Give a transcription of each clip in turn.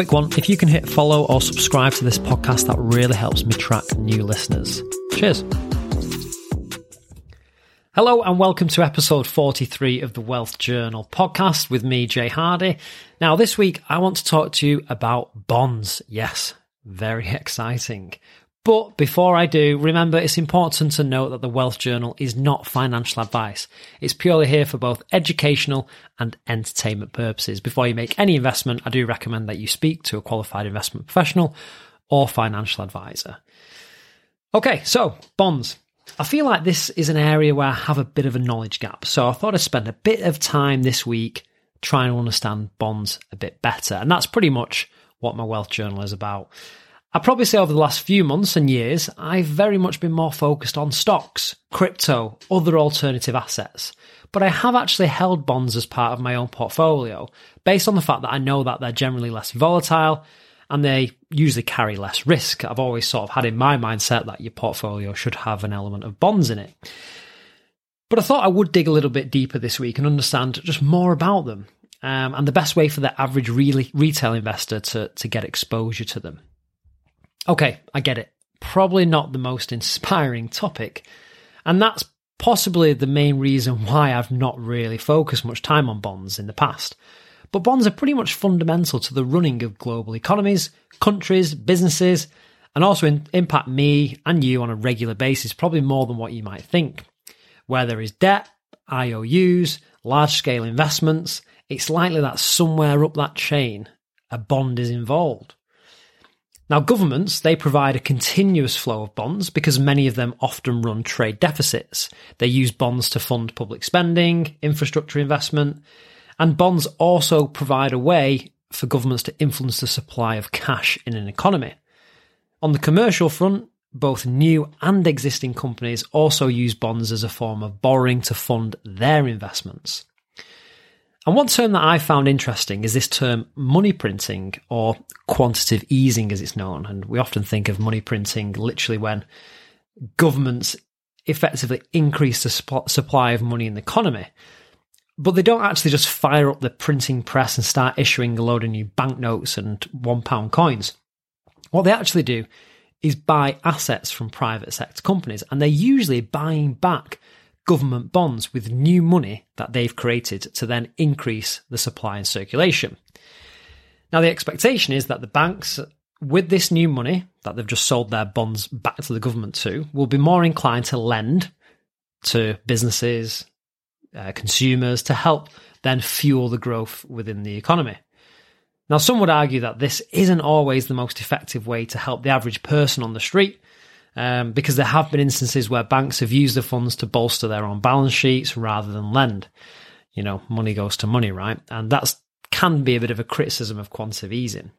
quick one. If you can hit follow or subscribe to this podcast, that really helps me track new listeners. Cheers. Hello and welcome to episode 43 of the Wealth Journal podcast with me, Jay Hardy. Now, this week I want to talk to you about bonds. Yes, very exciting. But before I do, remember it's important to note that the Wealth Journal is not financial advice. It's purely here for both educational and entertainment purposes. Before you make any investment, I do recommend that you speak to a qualified investment professional or financial advisor. Okay, so bonds. I feel like this is an area where I have a bit of a knowledge gap. So I thought I'd spend a bit of time this week trying to understand bonds a bit better. And that's pretty much what my wealth journal is about. I'd probably say over the last few months and years, I've very much been more focused on stocks, crypto, other alternative assets. But I have actually held bonds as part of my own portfolio based on the fact that I know that they're generally less volatile and they usually carry less risk. I've always sort of had in my mindset that your portfolio should have an element of bonds in it. But I thought I would dig a little bit deeper this week and understand just more about them um, and the best way for the average really retail investor to, to get exposure to them. Okay, I get it. Probably not the most inspiring topic. And that's possibly the main reason why I've not really focused much time on bonds in the past. But bonds are pretty much fundamental to the running of global economies, countries, businesses, and also in, impact me and you on a regular basis, probably more than what you might think. Where there is debt, IOUs, large scale investments, it's likely that somewhere up that chain, a bond is involved. Now, governments, they provide a continuous flow of bonds because many of them often run trade deficits. They use bonds to fund public spending, infrastructure investment, and bonds also provide a way for governments to influence the supply of cash in an economy. On the commercial front, both new and existing companies also use bonds as a form of borrowing to fund their investments. And one term that I found interesting is this term money printing or quantitative easing as it's known. And we often think of money printing literally when governments effectively increase the supply of money in the economy. But they don't actually just fire up the printing press and start issuing a load of new banknotes and one pound coins. What they actually do is buy assets from private sector companies, and they're usually buying back government bonds with new money that they've created to then increase the supply and circulation. Now, the expectation is that the banks, with this new money that they've just sold their bonds back to the government to, will be more inclined to lend to businesses, uh, consumers to help then fuel the growth within the economy. Now, some would argue that this isn't always the most effective way to help the average person on the street um, because there have been instances where banks have used the funds to bolster their own balance sheets rather than lend. You know, money goes to money, right? And that can be a bit of a criticism of quantitative easing.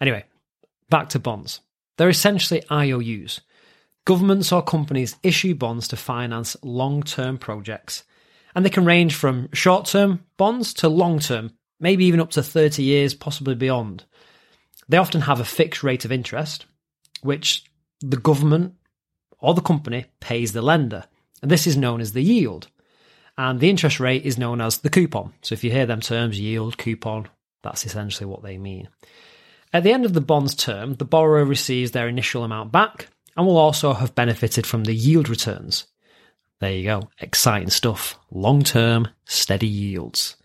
Anyway, back to bonds. They're essentially IOUs. Governments or companies issue bonds to finance long term projects, and they can range from short term bonds to long term, maybe even up to 30 years, possibly beyond. They often have a fixed rate of interest, which the government or the company pays the lender. And this is known as the yield. And the interest rate is known as the coupon. So if you hear them terms, yield, coupon, that's essentially what they mean. At the end of the bond's term, the borrower receives their initial amount back and will also have benefited from the yield returns. There you go. Exciting stuff. Long term, steady yields.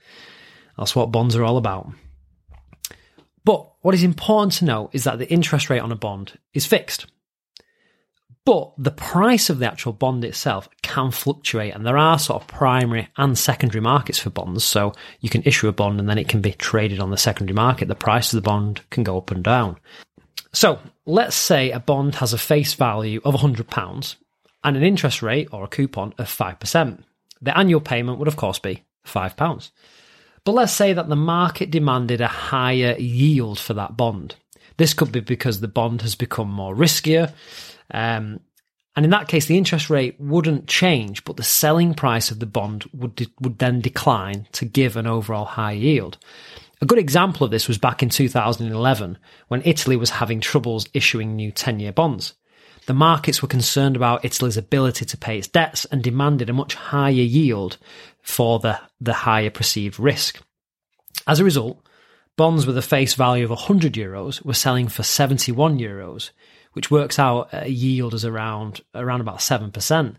That's what bonds are all about. But what is important to know is that the interest rate on a bond is fixed. But the price of the actual bond itself can fluctuate, and there are sort of primary and secondary markets for bonds. So you can issue a bond and then it can be traded on the secondary market. The price of the bond can go up and down. So let's say a bond has a face value of £100 and an interest rate or a coupon of 5%. The annual payment would, of course, be £5. But let's say that the market demanded a higher yield for that bond. This could be because the bond has become more riskier um, and in that case, the interest rate wouldn't change, but the selling price of the bond would de- would then decline to give an overall high yield. A good example of this was back in 2011 when Italy was having troubles issuing new 10-year bonds. The markets were concerned about Italy's ability to pay its debts and demanded a much higher yield for the, the higher perceived risk. As a result, bonds with a face value of 100 euros were selling for 71 euros, which works out a yield as around around about 7%.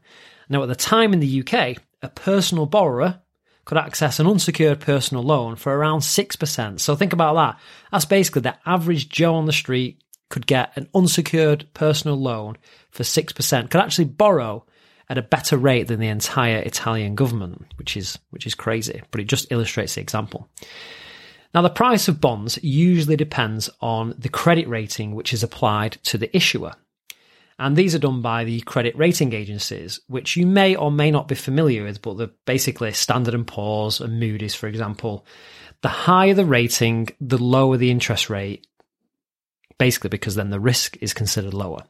Now at the time in the UK, a personal borrower could access an unsecured personal loan for around 6%. So think about that. That's basically the average Joe on the street could get an unsecured personal loan for 6%, could actually borrow at a better rate than the entire Italian government, which is which is crazy, but it just illustrates the example. Now the price of bonds usually depends on the credit rating which is applied to the issuer. And these are done by the credit rating agencies, which you may or may not be familiar with, but they're basically Standard & Poor's and Moody's, for example. The higher the rating, the lower the interest rate, basically because then the risk is considered lower.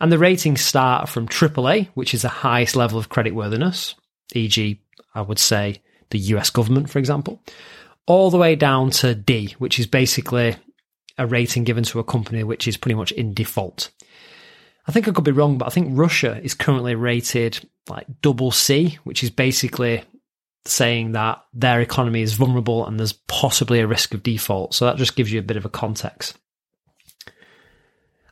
And the ratings start from AAA, which is the highest level of creditworthiness, e.g., I would say the US government, for example, all the way down to D, which is basically a rating given to a company which is pretty much in default. I think I could be wrong, but I think Russia is currently rated like double C, which is basically saying that their economy is vulnerable and there's possibly a risk of default. So that just gives you a bit of a context.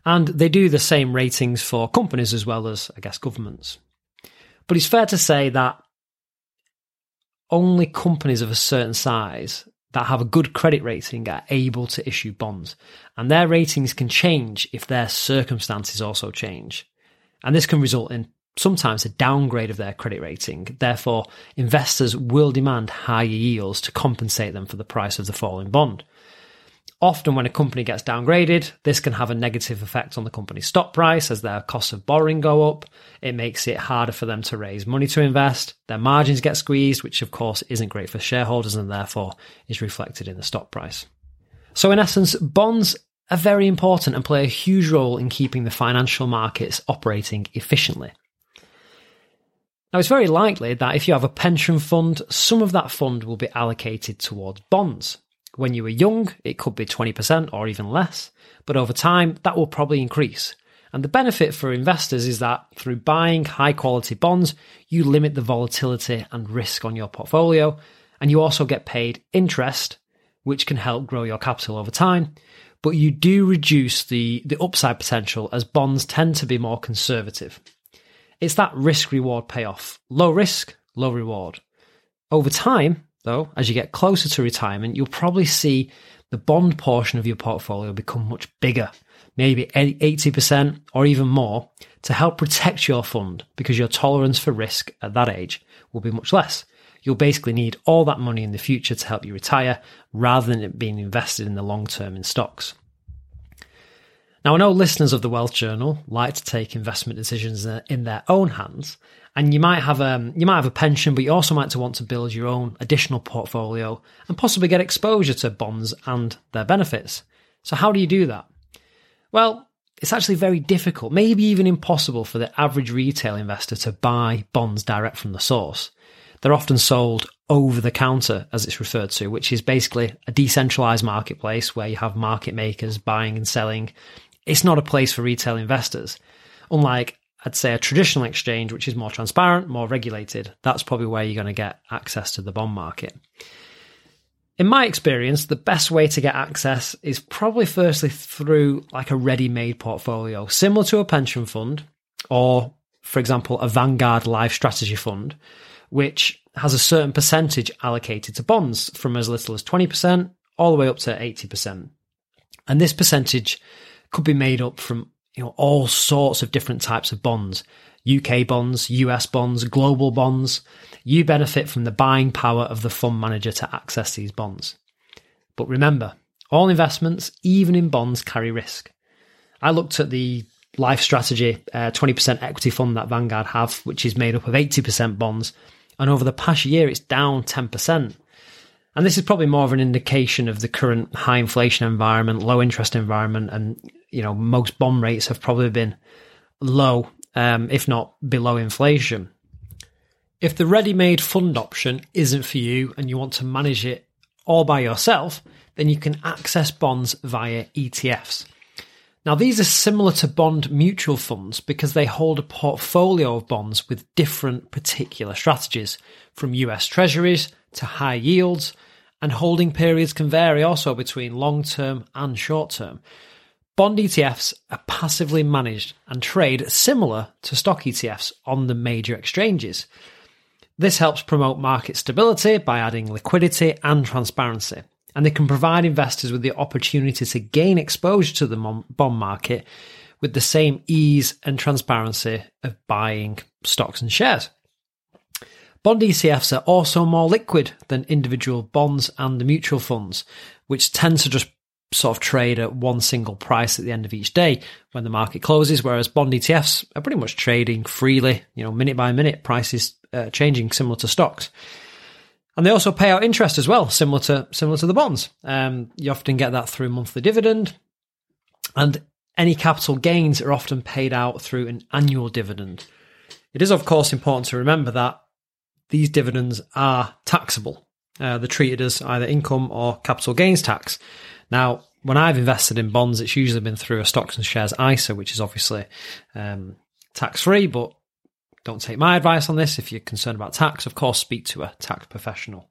And they do the same ratings for companies as well as, I guess, governments. But it's fair to say that only companies of a certain size that have a good credit rating are able to issue bonds. And their ratings can change if their circumstances also change. And this can result in sometimes a downgrade of their credit rating. Therefore, investors will demand higher yields to compensate them for the price of the falling bond. Often, when a company gets downgraded, this can have a negative effect on the company's stock price as their costs of borrowing go up. It makes it harder for them to raise money to invest. Their margins get squeezed, which of course isn't great for shareholders and therefore is reflected in the stock price. So, in essence, bonds are very important and play a huge role in keeping the financial markets operating efficiently. Now, it's very likely that if you have a pension fund, some of that fund will be allocated towards bonds. When you were young, it could be 20% or even less, but over time, that will probably increase. And the benefit for investors is that through buying high quality bonds, you limit the volatility and risk on your portfolio, and you also get paid interest, which can help grow your capital over time. But you do reduce the, the upside potential as bonds tend to be more conservative. It's that risk reward payoff. Low risk, low reward. Over time, though, as you get closer to retirement, you'll probably see the bond portion of your portfolio become much bigger, maybe 80% or even more, to help protect your fund because your tolerance for risk at that age will be much less. You'll basically need all that money in the future to help you retire rather than it being invested in the long term in stocks. Now, I know listeners of the Wealth Journal like to take investment decisions in their own hands, and you might have a um, you might have a pension, but you also might want to build your own additional portfolio and possibly get exposure to bonds and their benefits. So, how do you do that? Well, it's actually very difficult, maybe even impossible for the average retail investor to buy bonds direct from the source. They're often sold over the counter, as it's referred to, which is basically a decentralized marketplace where you have market makers buying and selling it's not a place for retail investors. Unlike, I'd say, a traditional exchange, which is more transparent, more regulated, that's probably where you're going to get access to the bond market. In my experience, the best way to get access is probably firstly through like a ready made portfolio, similar to a pension fund or, for example, a Vanguard Life Strategy Fund, which has a certain percentage allocated to bonds from as little as 20% all the way up to 80%. And this percentage could be made up from you know all sorts of different types of bonds UK bonds, US bonds, global bonds. You benefit from the buying power of the fund manager to access these bonds. But remember, all investments, even in bonds, carry risk. I looked at the life strategy uh, 20% equity fund that Vanguard have, which is made up of 80% bonds. And over the past year, it's down 10%. And this is probably more of an indication of the current high inflation environment, low interest environment, and you know most bond rates have probably been low, um, if not below inflation. If the ready-made fund option isn't for you and you want to manage it all by yourself, then you can access bonds via ETFs. Now, these are similar to bond mutual funds because they hold a portfolio of bonds with different particular strategies, from US treasuries to high yields and holding periods can vary also between long term and short term. Bond ETFs are passively managed and trade similar to stock ETFs on the major exchanges. This helps promote market stability by adding liquidity and transparency, and they can provide investors with the opportunity to gain exposure to the bond market with the same ease and transparency of buying stocks and shares. Bond ETFs are also more liquid than individual bonds and the mutual funds, which tend to just sort of trade at one single price at the end of each day when the market closes, whereas bond ETFs are pretty much trading freely, you know, minute by minute, prices uh, changing similar to stocks. And they also pay out interest as well, similar to similar to the bonds. Um, you often get that through monthly dividend, and any capital gains are often paid out through an annual dividend. It is, of course, important to remember that these dividends are taxable. Uh, they're treated as either income or capital gains tax. Now, when I've invested in bonds, it's usually been through a stocks and shares ISA, which is obviously um, tax free, but don't take my advice on this. If you're concerned about tax, of course, speak to a tax professional.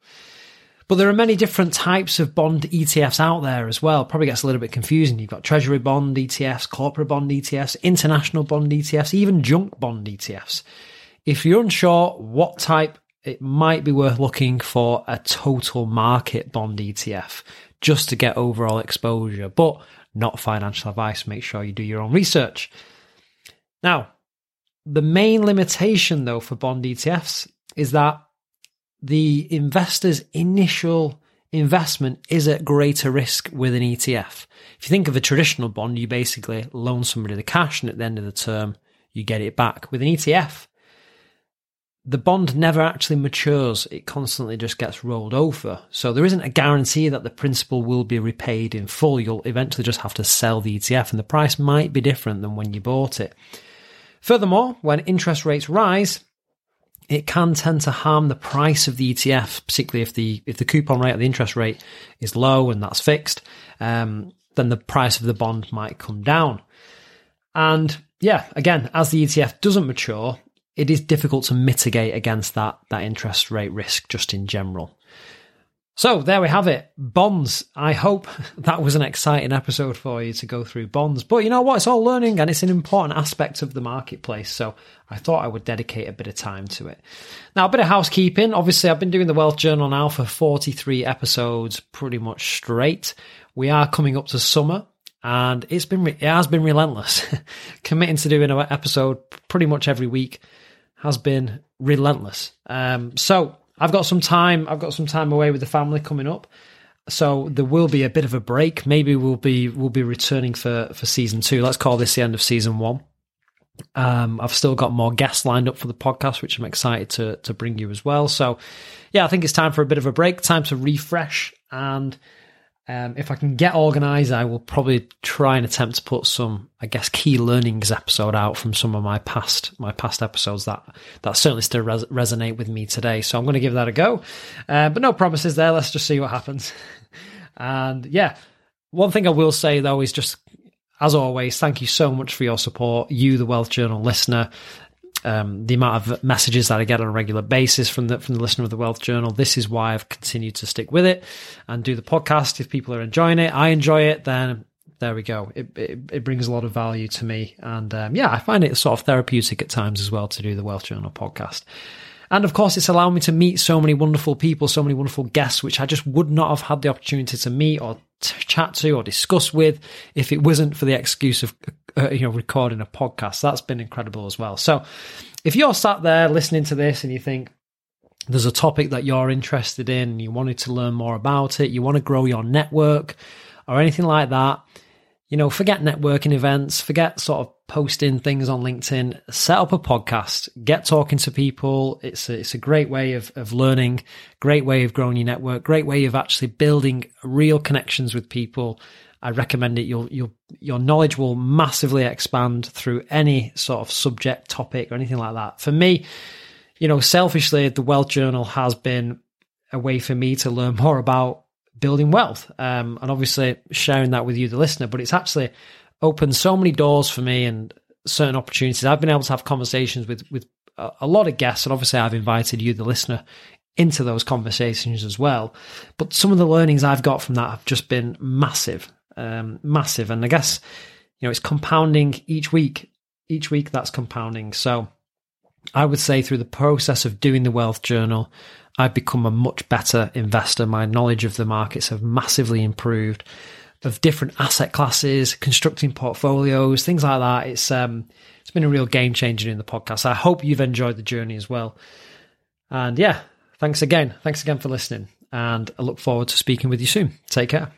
But there are many different types of bond ETFs out there as well. Probably gets a little bit confusing. You've got treasury bond ETFs, corporate bond ETFs, international bond ETFs, even junk bond ETFs. If you're unsure what type it might be worth looking for a total market bond ETF just to get overall exposure, but not financial advice. Make sure you do your own research. Now, the main limitation though for bond ETFs is that the investor's initial investment is at greater risk with an ETF. If you think of a traditional bond, you basically loan somebody the cash and at the end of the term, you get it back. With an ETF, the bond never actually matures. It constantly just gets rolled over. So there isn't a guarantee that the principal will be repaid in full. You'll eventually just have to sell the ETF and the price might be different than when you bought it. Furthermore, when interest rates rise, it can tend to harm the price of the ETF, particularly if the if the coupon rate or the interest rate is low and that's fixed. Um, then the price of the bond might come down. And yeah, again, as the ETF doesn't mature, it is difficult to mitigate against that that interest rate risk just in general. So there we have it. Bonds. I hope that was an exciting episode for you to go through bonds. But you know what? It's all learning and it's an important aspect of the marketplace. So I thought I would dedicate a bit of time to it. Now, a bit of housekeeping. Obviously, I've been doing the Wealth Journal now for 43 episodes pretty much straight. We are coming up to summer and it's been, it has been relentless. Committing to doing an episode pretty much every week has been relentless. Um, so I've got some time. I've got some time away with the family coming up. So there will be a bit of a break. Maybe we'll be we'll be returning for for season two. Let's call this the end of season one. Um, I've still got more guests lined up for the podcast, which I'm excited to to bring you as well. So, yeah, I think it's time for a bit of a break, time to refresh, and um, if I can get organised, I will probably try and attempt to put some, I guess, key learnings episode out from some of my past my past episodes that that certainly still res- resonate with me today. So I'm going to give that a go, uh, but no promises there. Let's just see what happens. and yeah, one thing I will say though is just as always, thank you so much for your support. You, the Wealth Journal listener, um, the amount of messages that I get on a regular basis from the from the listener of the Wealth Journal. This is why I've continued to stick with it and do the podcast. If people are enjoying it, I enjoy it, then there we go. It, it, it brings a lot of value to me, and um, yeah, I find it sort of therapeutic at times as well to do the Wealth Journal podcast. And of course, it's allowed me to meet so many wonderful people, so many wonderful guests, which I just would not have had the opportunity to meet or chat to or discuss with if it wasn't for the excuse of uh, you know recording a podcast. That's been incredible as well. So, if you're sat there listening to this and you think there's a topic that you're interested in, you wanted to learn more about it, you want to grow your network or anything like that, you know, forget networking events, forget sort of posting things on LinkedIn, set up a podcast, get talking to people. It's a, it's a great way of, of learning, great way of growing your network, great way of actually building real connections with people. I recommend it. You'll, you'll, your knowledge will massively expand through any sort of subject, topic, or anything like that. For me, you know, selfishly, the Wealth Journal has been a way for me to learn more about building wealth. Um, and obviously sharing that with you, the listener, but it's actually opened so many doors for me and certain opportunities. I've been able to have conversations with, with a lot of guests, and obviously I've invited you, the listener, into those conversations as well. But some of the learnings I've got from that have just been massive, um, massive. And I guess, you know, it's compounding each week. Each week that's compounding. So I would say through the process of doing the wealth journal, I've become a much better investor. My knowledge of the markets have massively improved of different asset classes, constructing portfolios, things like that. It's um, it's been a real game changer in the podcast. I hope you've enjoyed the journey as well. And yeah, thanks again. Thanks again for listening. And I look forward to speaking with you soon. Take care.